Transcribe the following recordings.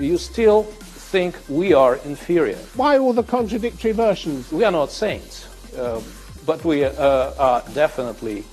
you still think we are inferior. Why all the contradictory versions? We are not saints, uh, but we uh, are definitely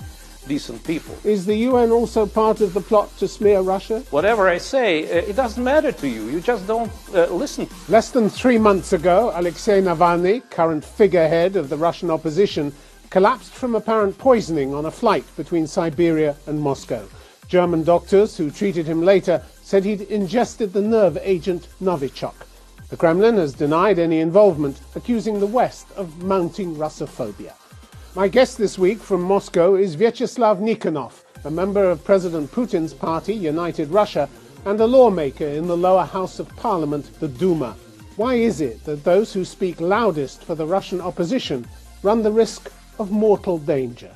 decent people. Is the UN also part of the plot to smear Russia? Whatever I say, uh, it doesn't matter to you. You just don't uh, listen. Less than three months ago, Alexei Navalny, current figurehead of the Russian opposition, collapsed from apparent poisoning on a flight between Siberia and Moscow. German doctors who treated him later said he'd ingested the nerve agent Novichok. The Kremlin has denied any involvement, accusing the West of mounting Russophobia. My guest this week from Moscow is Vyacheslav Nikonov, a member of President Putin's party, United Russia, and a lawmaker in the lower house of parliament, the Duma. Why is it that those who speak loudest for the Russian opposition run the risk of mortal danger?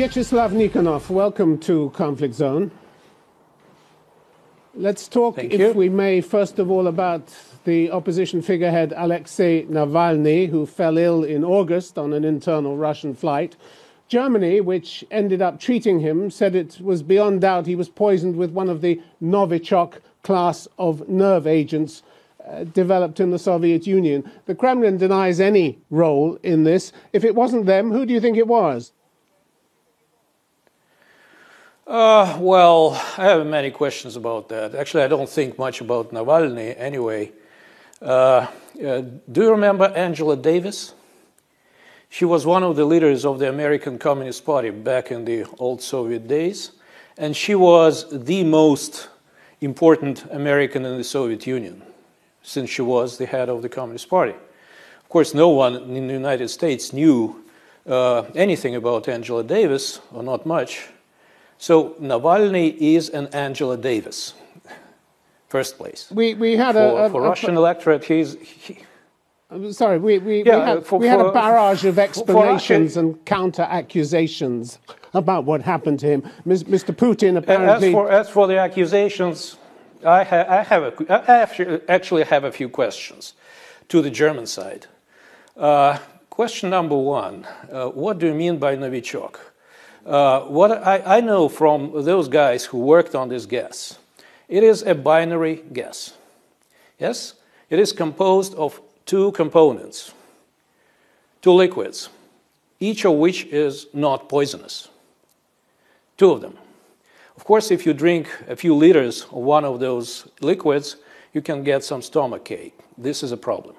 Vyacheslav Nikonov, welcome to Conflict Zone. Let's talk, Thank if you. we may, first of all about the opposition figurehead Alexei Navalny, who fell ill in August on an internal Russian flight. Germany, which ended up treating him, said it was beyond doubt he was poisoned with one of the Novichok class of nerve agents uh, developed in the Soviet Union. The Kremlin denies any role in this. If it wasn't them, who do you think it was? Uh, well, I have many questions about that. Actually, I don't think much about Navalny anyway. Uh, uh, do you remember Angela Davis? She was one of the leaders of the American Communist Party back in the old Soviet days, and she was the most important American in the Soviet Union since she was the head of the Communist Party. Of course, no one in the United States knew uh, anything about Angela Davis, or not much. So Navalny is an Angela Davis, first place. We, we had For, a, a, for a- Russian electorate, he's he, I'm Sorry, we, we, Yeah, we, had, for- we had a barrage of for- for explanations and counter accusations about what happened to him. Mr. Putin apparently. as for, as for the accusations, I, ha- I, have a, I actually- actually have a few questions to the German side. Uh, question number one uh, What do you mean by Novichok? Uh, what I, I know from those guys who worked on this gas, it is a binary gas. Yes? It is composed of two components, two liquids, each of which is not poisonous. Two of them. Of course, if you drink a few liters of one of those liquids, you can get some stomach ache. This is a problem.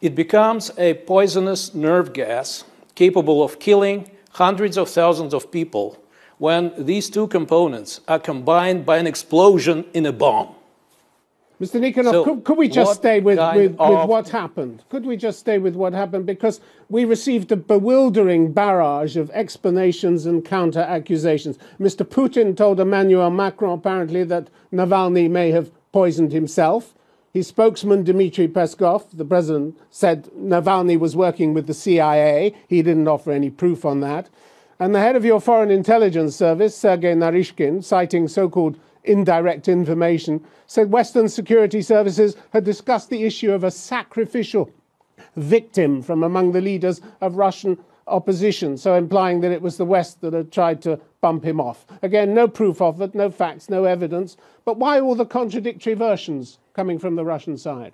It becomes a poisonous nerve gas capable of killing hundreds of thousands of people when these two components are combined by an explosion in a bomb. Mr. Nikonov, So could, could we just stay with, with, with what happened? Could we just stay with what happened? Because we received a bewildering barrage of explanations and counter accusations. Mr. Putin told Emmanuel Macron apparently that Navalny may have poisoned himself. His spokesman, Dmitry Peskov, the president, said Navalny was working with the CIA. He didn't offer any proof on that. And the head of your foreign intelligence service, Sergei Naryshkin, citing so called indirect information, said Western security services had discussed the issue of a sacrificial victim from among the leaders of Russian opposition, so implying that it was the West that had tried to bump him off. Again, no proof of it, no facts, no evidence. But why all the contradictory versions coming from the Russian side?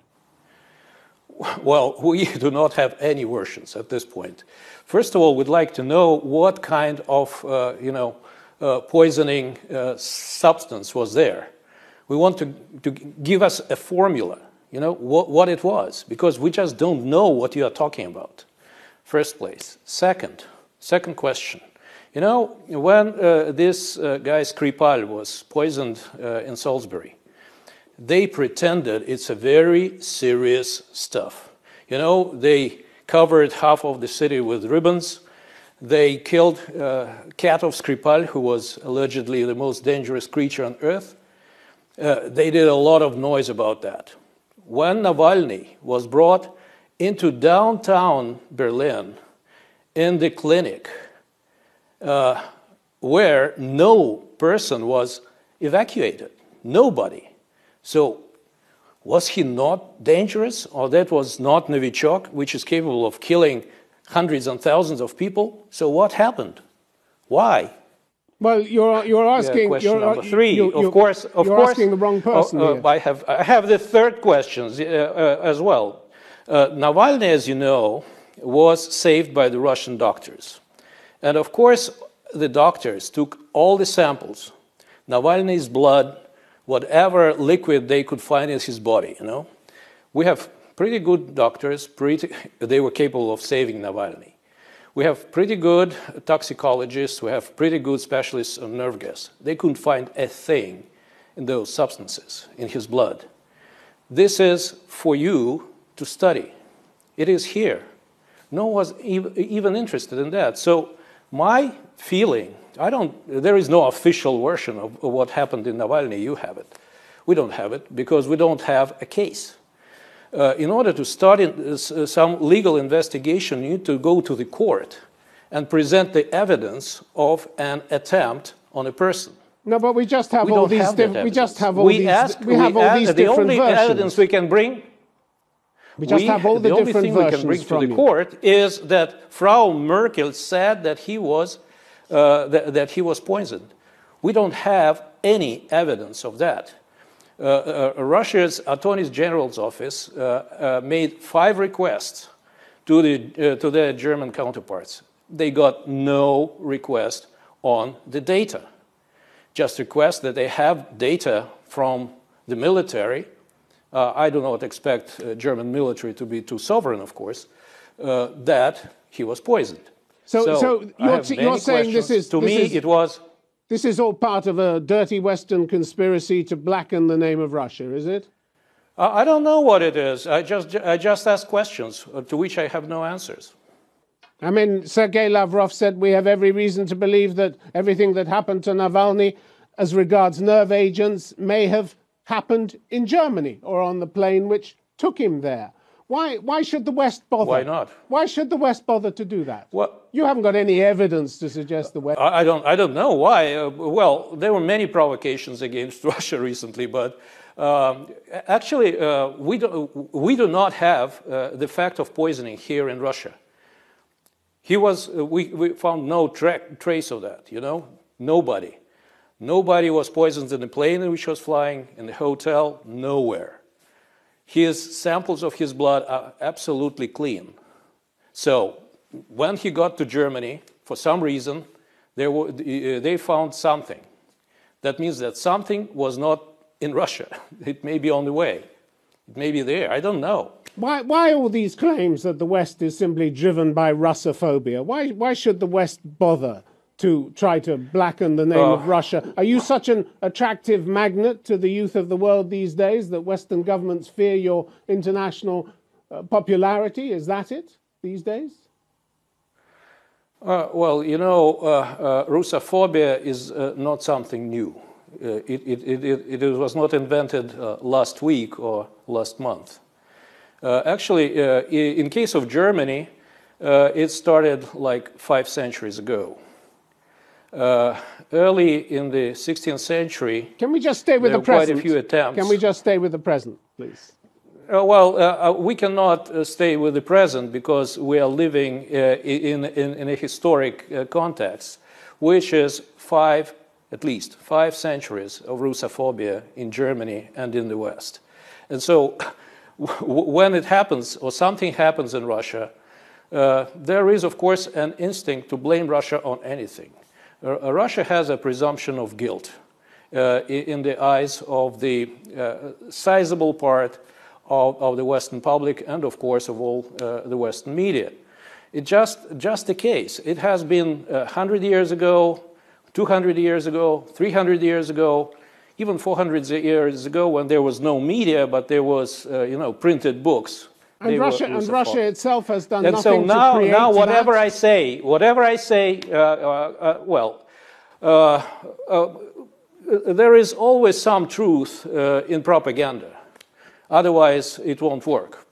Well, we do not have any versions at this point. First of all, we'd like to know what kind of, uh, you know, uh, poisoning uh, substance was there. We want to, to give us a formula, you know, what, what it was, because we just don't know what you are talking about. First place. Second, second question. You know, when uh, this uh, guy Skripal was poisoned uh, in Salisbury, they pretended it's a very serious stuff. You know, they covered half of the city with ribbons. They killed uh, cat of Skripal, who was allegedly the most dangerous creature on earth. Uh, they did a lot of noise about that. When Navalny was brought into downtown Berlin in the clinic, uh, where no person was evacuated, nobody. So, Was he not dangerous, or that was not Novichok, which is capable of killing hundreds and thousands of people? So what happened? Why? Well, you're you're asking. Yeah, question you're, number three. You, of course, of you're course. asking the wrong person. Oh, uh, here. I have I have the third question uh, uh, as well. Uh, Navalny, as you know, was saved by the Russian doctors, and of course, the doctors took all the samples, Navalny's blood, whatever liquid they could find in his body. You know, we have pretty good doctors. Pretty, they were capable of saving Navalny. We have pretty good toxicologists, we have pretty good specialists on nerve gas. They couldn't find a thing in those substances in his blood. This is for you to study. It is here. No one was even interested in that. So, my feeling, I don't, there is no official version of, what happened in Navalny. You have it. We don't have it because we don't have a case. Uh, in order to start in, uh, some legal investigation, you need to go to the court and present the evidence of an attempt on a person. No, but we just have we all these. have we just have all we these. Ask, we have all ask- these the different only versions. evidence we can bring. We just we- have all the, only different thing we can bring to from the you. court is that Frau Merkel said that he was uh, that, that he was poisoned. We don't have any evidence of that. Uh, uh, Russia's Attorney General's office uh, uh, made five requests to, the, uh, to their German counterparts. They got no request on the data. Just request that they have data from the military. Uh, I do not expect uh, German military to be too sovereign, of course, uh, that he was poisoned. So- so I you're you're saying this is- to this me is- it was This is all part of a dirty Western conspiracy to blacken the name of Russia, is it? I I don't know what it is. I just, I just ask questions uh, to which I have no answers. I mean, Sergei Lavrov said we have every reason to believe that everything that happened to Navalny as regards nerve agents may have happened in Germany or on the plane which took him there. Why, why should the West bother? Why not? Why should the West bother to do that? Well- you haven't got any evidence to suggest the West. I I don't, I don't know why. Uh, well, there were many provocations against Russia recently, but um, actually, uh, we, do, we do not have uh, the fact of poisoning here in Russia. He was, uh, we, we found no tra- trace of that, you know? Nobody. Nobody was poisoned in the plane in which he was flying, in the hotel, nowhere. His samples of his blood are absolutely clean. So, when he got to Germany, for some reason, there were, uh, they found something. That means that something was not in Russia. It may be on the way. It may be there. I don't know. Why, why all these claims that the West is simply driven by Russophobia? Why, why should the West bother to try to blacken the name Uh, of Russia? Are you such an attractive magnet to the youth of the world these days that Western governments fear your international uh, popularity? Is that it these days? Uh, well, you know, uh, uh, Russophobia is uh, not something new. Uh, it, it, it, it, was not invented uh, last week or last month. Uh, actually, uh, in case of Germany, uh, it started like five centuries ago. Uh, early in the 16th century, Can we just stay with There the were quite a present? few attempts. Can we just stay with the present, please? Uh, well, uh, uh, we cannot uh, stay with the present because we are living uh, in, in, in a historic uh, context, which is five, at least five centuries of Russophobia in Germany and in the West. And so, when it happens or something happens in Russia, uh, there is, of course, an instinct to blame Russia on anything. Uh, uh, Russia has a presumption of guilt uh, in the eyes of the sizable part of, of the Western public and, of course, of all the Western media. It's just, just the case. It has been uh, 100 years ago, 200 years ago, 300 years ago, even 400 years ago when there was no media, but there was, uh, you know, printed books. And Russia, and Russia itself has done And nothing so now, to create now whatever that. I say, whatever I say, uh, uh, uh, well, uh, uh, there is always some truth uh, in propaganda. Otherwise, it won't work.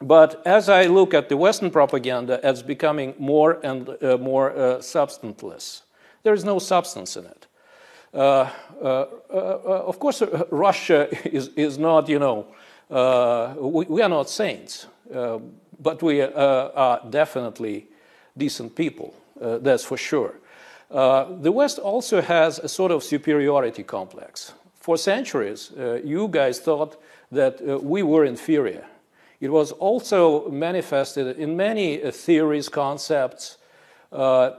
But as I look at the Western propaganda as becoming more and uh, more uh, substanceless, there is no substance in it. Uh, uh, uh, of course, uh, Russia is, is not, you know, we, we, are not saints, uh, but we uh, are definitely decent people, uh, that's for sure. Uh, the West also has a sort of superiority complex. For centuries, you guys thought that we were inferior. It was also manifested in many theories, concepts,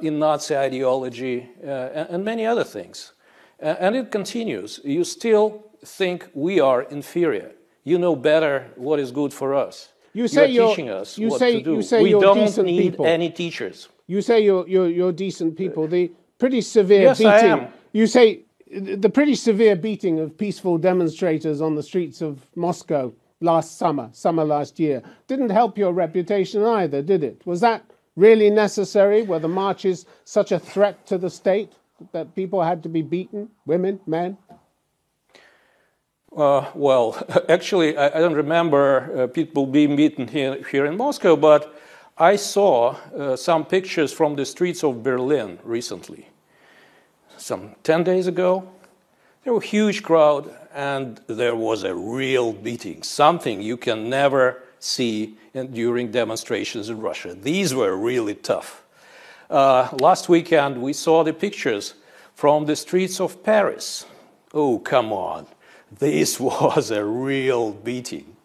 in Nazi ideology, and, and many other things. And it continues. You still think we are inferior. You know better what is good for us. You say you're teaching us you what say, to do. You say we you're don't decent need people. any teachers. You say you're, you're, you're decent people. The pretty severe Yes, beating. I am. You say the pretty severe beating of peaceful demonstrators on the streets of Moscow last summer, summer last year, didn't help your reputation either, did it? Was that really necessary? Were the marches such a threat to the state that people had to be beaten? Women, men? Uh, well, actually, I, I don't remember uh, people being beaten here, here in Moscow, but I saw uh, some pictures from the streets of Berlin recently. Some 10 days ago, there was a huge crowd and there was a real beating, something you can never see in, during demonstrations in Russia. These were really tough. Uh, last weekend, we saw the pictures from the streets of Paris. Oh, come on. This was a real beating.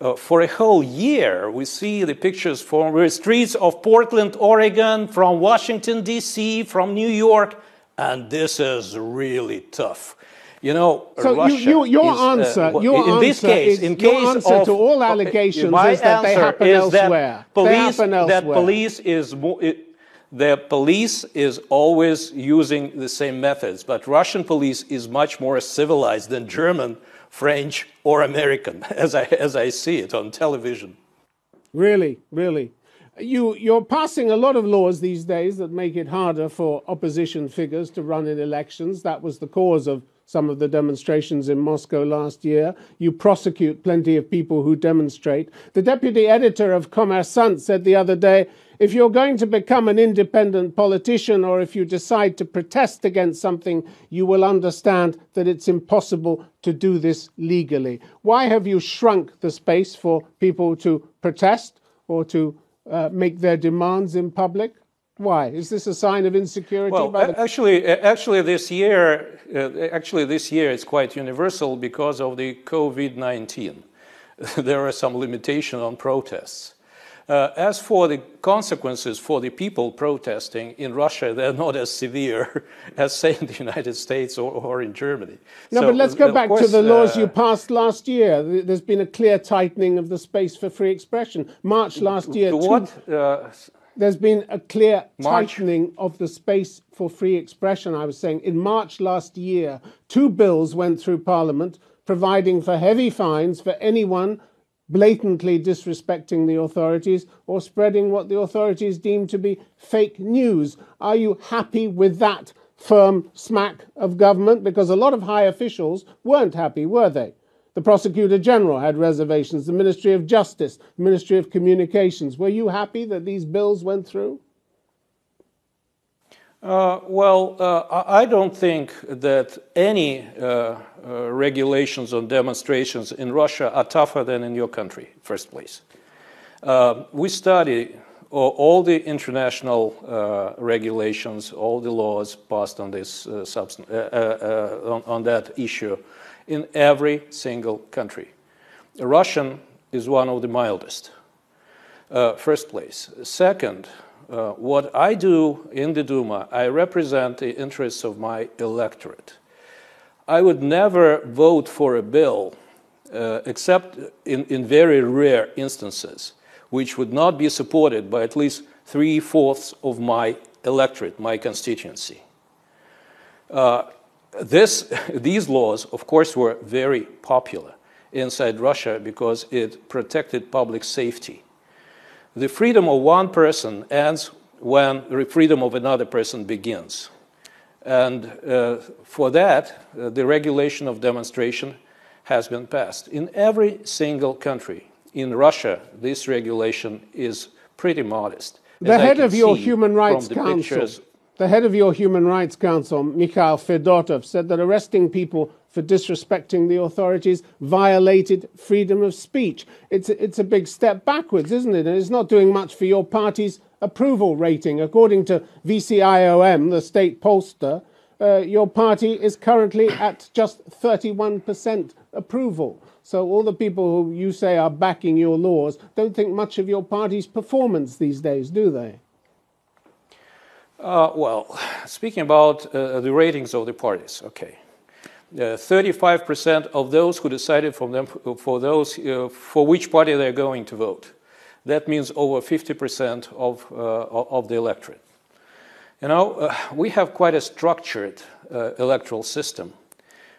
Uh, for a whole year, we see the pictures from the streets of Portland, Oregon, from Washington, D.C., from New York, and this is really tough. You know, so Russia you, you, your is, uh, answer, your in answer this case, is, in your case answer of to all uh, allegations my is that they happen is elsewhere. That police, happen elsewhere. that police is more, it, the police is always using the same methods, but Russian police is much more civilized than German, French, or American, as I, as I see it on television. Really, really. You, you're passing a lot of laws these days that make it harder for opposition figures to run in elections. That was the cause of some of the demonstrations in Moscow last year. You prosecute plenty of people who demonstrate. The deputy editor of Kommersant said the other day if you're going to become an independent politician or if you decide to protest against something, you will understand that it's impossible to do this legally. Why have you shrunk the space for people to protest or to uh, make their demands in public? Why is this a sign of insecurity? Well, by the- actually, actually, this year, uh, actually, this year it's quite universal because of the COVID nineteen. there are some limitations on protests. Uh, as for the consequences for the people protesting in Russia, they're not as severe as, say, in the United States or, or in Germany. No, So, but let's go back to the laws uh, you passed last year. There's been a clear tightening of the space for free expression. March last year, the two-? Uh, there's been a clear March. tightening of the space for free expression. I was saying in March last year, two bills went through Parliament providing for heavy fines for anyone blatantly disrespecting the authorities or spreading what the authorities deem to be fake news. Are you happy with that firm smack of government? Because a lot of high officials weren't happy, were they? The Prosecutor General had reservations, the Ministry of Justice, Ministry of Communications. Were you happy that these bills went through? Uh, well, uh, I don't think that any uh, uh, regulations on demonstrations in Russia are tougher than in your country, first place. Uh, we study all, the international uh, regulations, all the laws passed on this on, on that issue in every single country. Russian is one of the mildest. Uh, first place. Second, uh, what I do in the Duma, I represent the interests of my electorate. I would never vote for a bill, uh, except in, in very rare instances, which would not be supported by at least three fourths of my electorate, my constituency. Uh, this, these laws, of course, were very popular inside Russia because it protected public safety. The freedom of one person ends when the freedom of another person begins. And uh, for that, uh, the regulation of demonstration has been passed. In every single country, in Russia, this regulation is pretty modest. The as head of your Human Rights Council, pictures The head of your Human Rights Council, Mikhail Fedotov, said that arresting people for disrespecting the authorities violated freedom of speech. It's a, it's a big step backwards, isn't it? And it's not doing much for your party's approval rating. According to VCIOM, the state pollster, uh, your party is currently at just 31% approval. So all the people who you say are backing your laws don't think much of your party's performance these days, do they? Uh, well, speaking about uh, the ratings of the parties, okay. 35% uh, of those who decided for, them, for those uh, for which party they're going to vote. That means over 50% of, uh, of the electorate. You know, we have quite a structured electoral system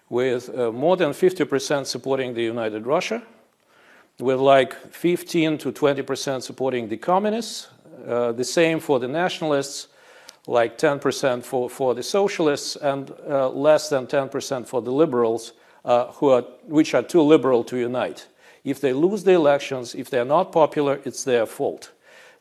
with more than 50% supporting the United Russia, with like 15 to 20% supporting the communists, the same for the nationalists, like 10% for, for the socialists, and uh, less than 10% for the liberals, uh, who are, which are too liberal to unite. If they lose the elections, if they're not popular, it's their fault.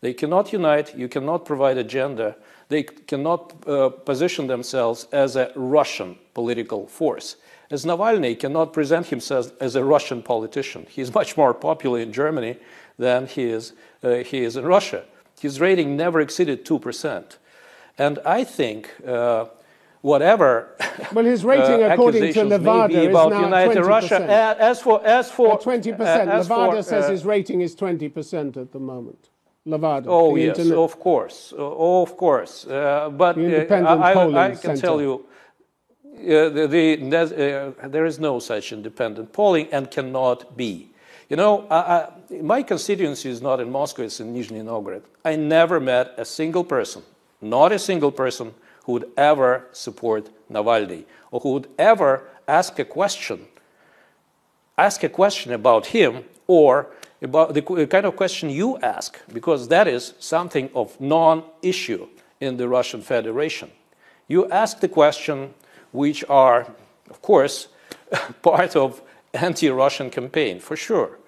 They cannot unite, you cannot provide a agenda, they cannot uh, position themselves as a Russian political force. As Navalny cannot present himself as a Russian politician. He's much more popular in Germany than he is, uh, he is in Russia. His rating never exceeded 2%. And I think uh, whatever well, his rating, uh, according to Levada, is now United 20%. Russia. As for as for twenty percent, Levada says uh, his rating is twenty percent at the moment. Levada. Oh yes, internet. of course, oh, of course. Uh, but uh, I, I, can Center. tell you, uh, the, the, uh, there is no such independent polling and cannot be. You know, I, my constituency is not in Moscow; it's in Nizhny Novgorod. I never met a single person, not a single person, who would ever support Navalny or who would ever ask a question, ask a question about him or about the kind of question you ask, because that is something of non-issue in the Russian Federation. You ask the question which are, of course, part of anti-Russian campaign, for sure.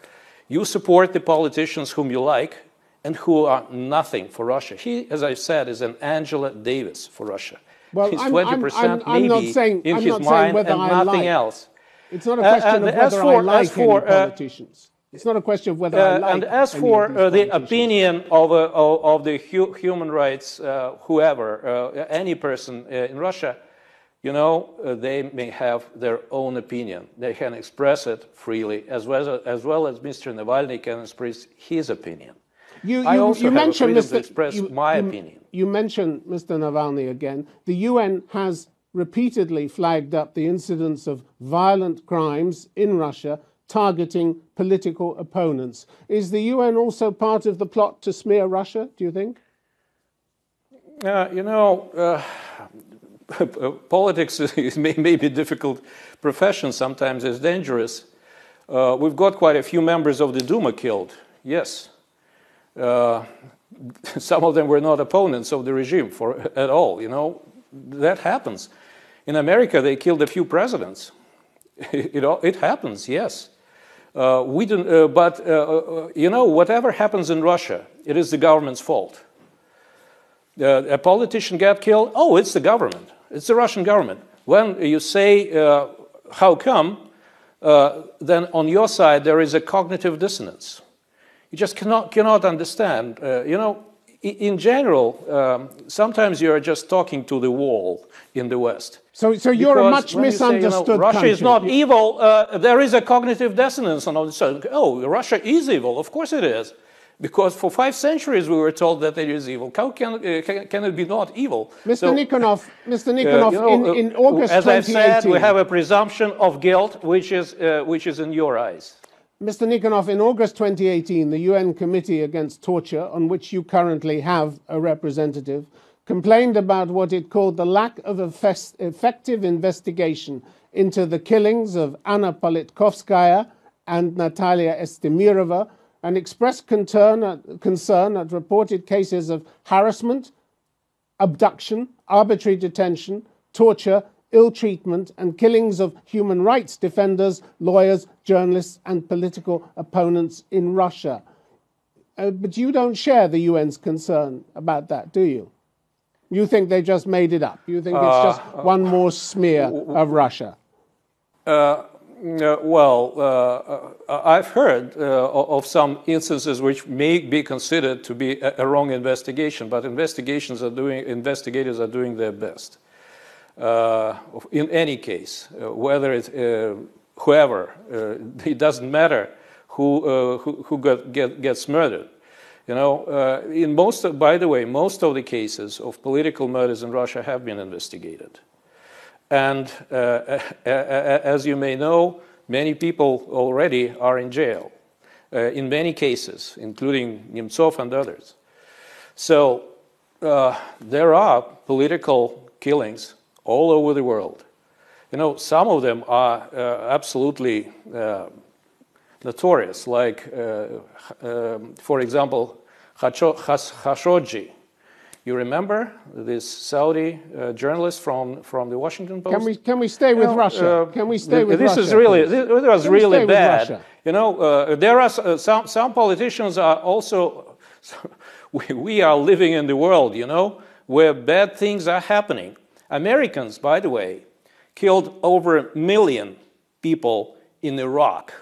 You support the politicians whom you like and who are nothing for Russia. He, as I said, is an Angela Davis for Russia. Well, He's I'm, 20% I'm, I'm, maybe saying, in his mind and I nothing like. else. It's not a question uh, of whether for, I like for, any uh, politicians. It's not a question of whether uh, I like And as for uh, the opinion of, uh, of, of, the hu human rights, uh, whoever, uh, any person in Russia, you know, they may have their own opinion. They can express it freely, as well as, as, well as Mr. Navalny can express his opinion. You, you, I also you have mentioned Mr. to express you, my you, opinion. You mentioned Mr. Navalny again. The UN has repeatedly flagged up the incidence of violent crimes in Russia targeting political opponents. Is the UN also part of the plot to smear Russia, do you think? Uh, you know, uh, politics is maybe a difficult profession, sometimes it's dangerous. Uh, we've got quite a few members of the Duma killed, yes. Uh, some of them were not opponents of the regime for, at all, you know. That happens. In America, they killed a few presidents. It, it, it happens, yes. Uh, we don't, uh, but, uh, uh, you know, whatever happens in Russia, it is the government's fault. Uh, a politician got killed, oh, it's the government. It's the Russian government. When you say, how come, then on your side there is a cognitive dissonance. You just cannot, cannot understand. you know, in general, um, sometimes you are just talking to the wall in the West. So, so you're because a much misunderstood say, you know, Russia country. is not evil. Uh, there is a cognitive dissonance on the side. Oh, Russia is evil. Of course it is. Because for five centuries we were told that it is evil. How can, uh, can, can, it be not evil? Mr. So, Nikonov, Mr. Nikonov, uh, you know, in, in, August as I said, we have a presumption of guilt, which is, uh, which is in your eyes. Mr. Nikonov, in August 2018, the UN Committee Against Torture, on which you currently have a representative, complained about what it called the lack of effective investigation into the killings of Anna Politkovskaya and Natalia Estemirova and expressed concern at, concern at reported cases of harassment, abduction, arbitrary detention, torture, ill treatment, and killings of human rights defenders, lawyers, journalists, and political opponents in Russia. Uh, but you don't share the UN's concern about that, do you? You think they just made it up? You think it's just one more smear of Russia? Uh, well, uh, uh, I've heard uh, of some instances which may be considered to be a, a, wrong investigation, but investigations are doing, investigators are doing their best. Uh, in any case, uh, whether it's whoever, it doesn't matter who, who, who got, get, gets murdered. You know, uh, in most, of, by the way, most of the cases of political murders in Russia have been investigated. And uh, as you may know, many people already are in jail uh, in many cases, including Nemtsov and others. So uh, there are political killings all over the world. You know, some of them are uh, absolutely uh, notorious, like, uh, um, for example, Khashoggi. You remember this Saudi uh, journalist from, from the Washington Post? Can we, can we stay with Russia? Uh, can we stay with Russia? this Russia? Is really, this, this was can really bad. You know, uh, there are uh, some, some politicians are also, we, we are living in the world, you know, where bad things are happening. Americans, by the way, killed over a million people in Iraq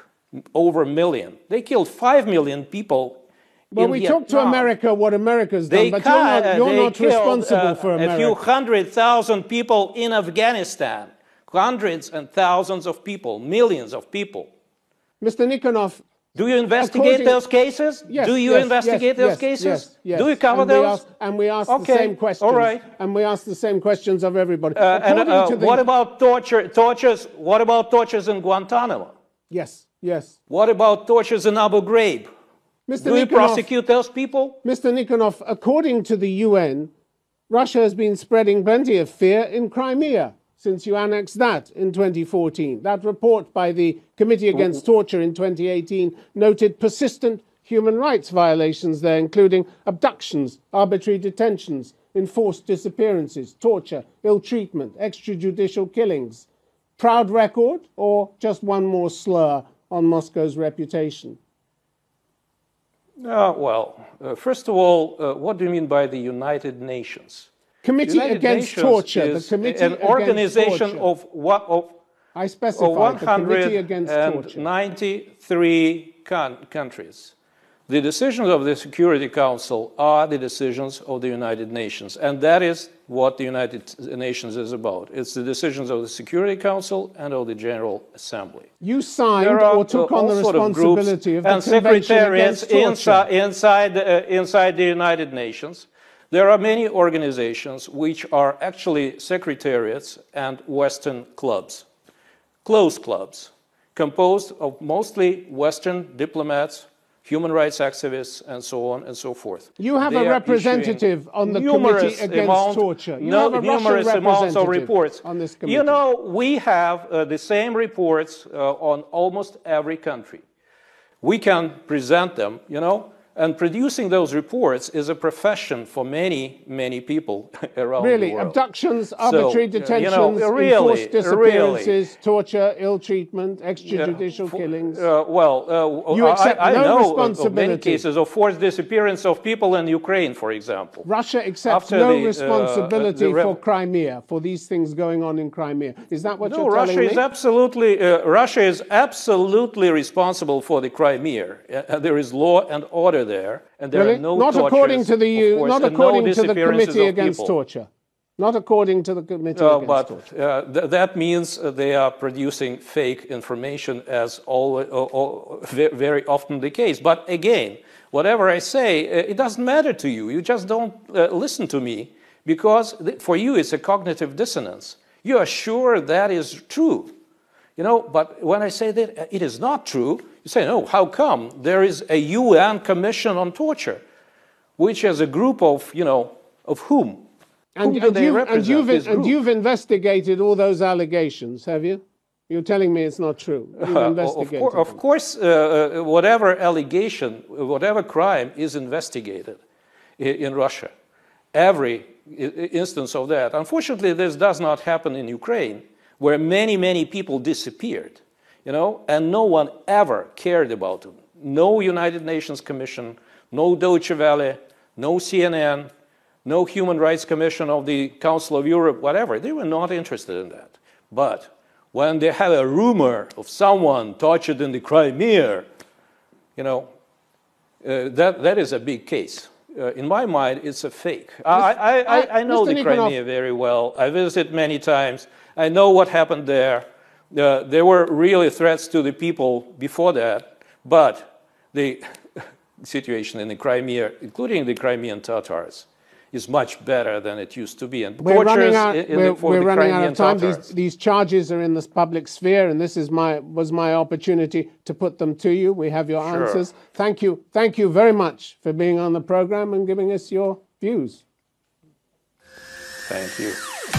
over a million. They killed 5 million people. Well, we Vietnam. talk to America what America's done, they but you're not, you're not killed, responsible uh, for America. A few hundred thousand people in Afghanistan, hundreds and thousands of people, millions of people. Mr. Nikonov, do you investigate According, those cases? Yes, Do you yes, investigate yes, those cases? Do you cover and those? We ask, and we ask okay. the same questions. All right. And we ask the same questions of everybody. Uh, and uh, the, what about torture? Tortures? What about tortures in Guantanamo? Yes, yes. What about tortures in Abu Ghraib? Mr. Do you prosecute those people? Mr. Nikonov, according to the UN, Russia has been spreading plenty of fear in Crimea since you annexed that in 2014. That report by the Committee Against Torture in 2018 noted persistent human rights violations there, including abductions, arbitrary detentions, enforced disappearances, torture, ill treatment, extrajudicial killings. Proud record or just one more slur on Moscow's reputation? Uh, well, uh, first of all, uh, what do you mean by the United Nations? Committee Against Nations Torture. The Committee an organization of of I specified Against Torture. 193 countries. The decisions of the Security Council are the decisions of the United Nations, and that is what the United Nations is about. It's the decisions of the Security Council and of the General Assembly. You signed or took on the responsibility of, of the and secretariats inside, inside, uh, inside the United Nations there are many organizations which are actually secretariats and Western clubs, closed clubs, composed of mostly Western diplomats, human rights activists, and so on and so forth. You have they a representative on the Committee Against amount, Torture. You no, have a numerous Russian amounts of reports. On this committee. You know, we have uh, the same reports uh, on almost every country. We can present them, you know, and producing those reports is a profession for many, many people around really? the world. Really, Abductions, arbitrary so, detentions, you know, really, enforced disappearances, really. torture, ill treatment, extrajudicial yeah, for, killings. Uh, well, uh, you accept I, I no know responsibility. of many cases of forced disappearance of people in Ukraine, for example. Russia accepts After no the, uh, responsibility for Crimea, for these things going on in Crimea. Is that what no, you're Russia telling is me? Absolutely, uh, Russia is absolutely responsible for the Crimea. Uh, there is law and order there, and there really? are no not according to the course, not according no to the Committee Against people. Torture. Not according to the Committee Against but, Torture. Uh, th that means uh, they are producing fake information, as all, uh, very often the case. But again, whatever I say, uh, it doesn't matter to you. You just don't uh, listen to me because for you it's a cognitive dissonance. You are sure that is true. You know, but when I say that it is not true, you say, no, how come? There is a UN Commission on Torture, which is a group of, you know, of whom? And, whom and, you, and, you've, and you've investigated all those allegations, have you? You're telling me it's not true. Investigated. of, of course, uh, whatever allegation, whatever crime is investigated in, in Russia. Every instance of that. Unfortunately, this does not happen in Ukraine, where many, many people disappeared, you know, and no one ever cared about them. No United Nations Commission, no Deutsche Welle, no CNN, no Human Rights Commission of the Council of Europe, whatever. They were not interested in that. But when they have a rumor of someone tortured in the Crimea, you know, uh, that, that is a big case. Uh, in my mind, it's a fake. I, I, I, I know Mr. the Crimea very well. I visited many times. I know what happened there. Uh, there were really threats to the people before that, but the situation in the Crimea, including the Crimean Tatars, is much better than it used to be. And We're running out, we're, the, for we're the running out of time. These, these charges are in the public sphere, and this is my, was my opportunity to put them to you. We have your Sure. answers. Thank you. Thank you very much for being on the program and giving us your views. Thank you.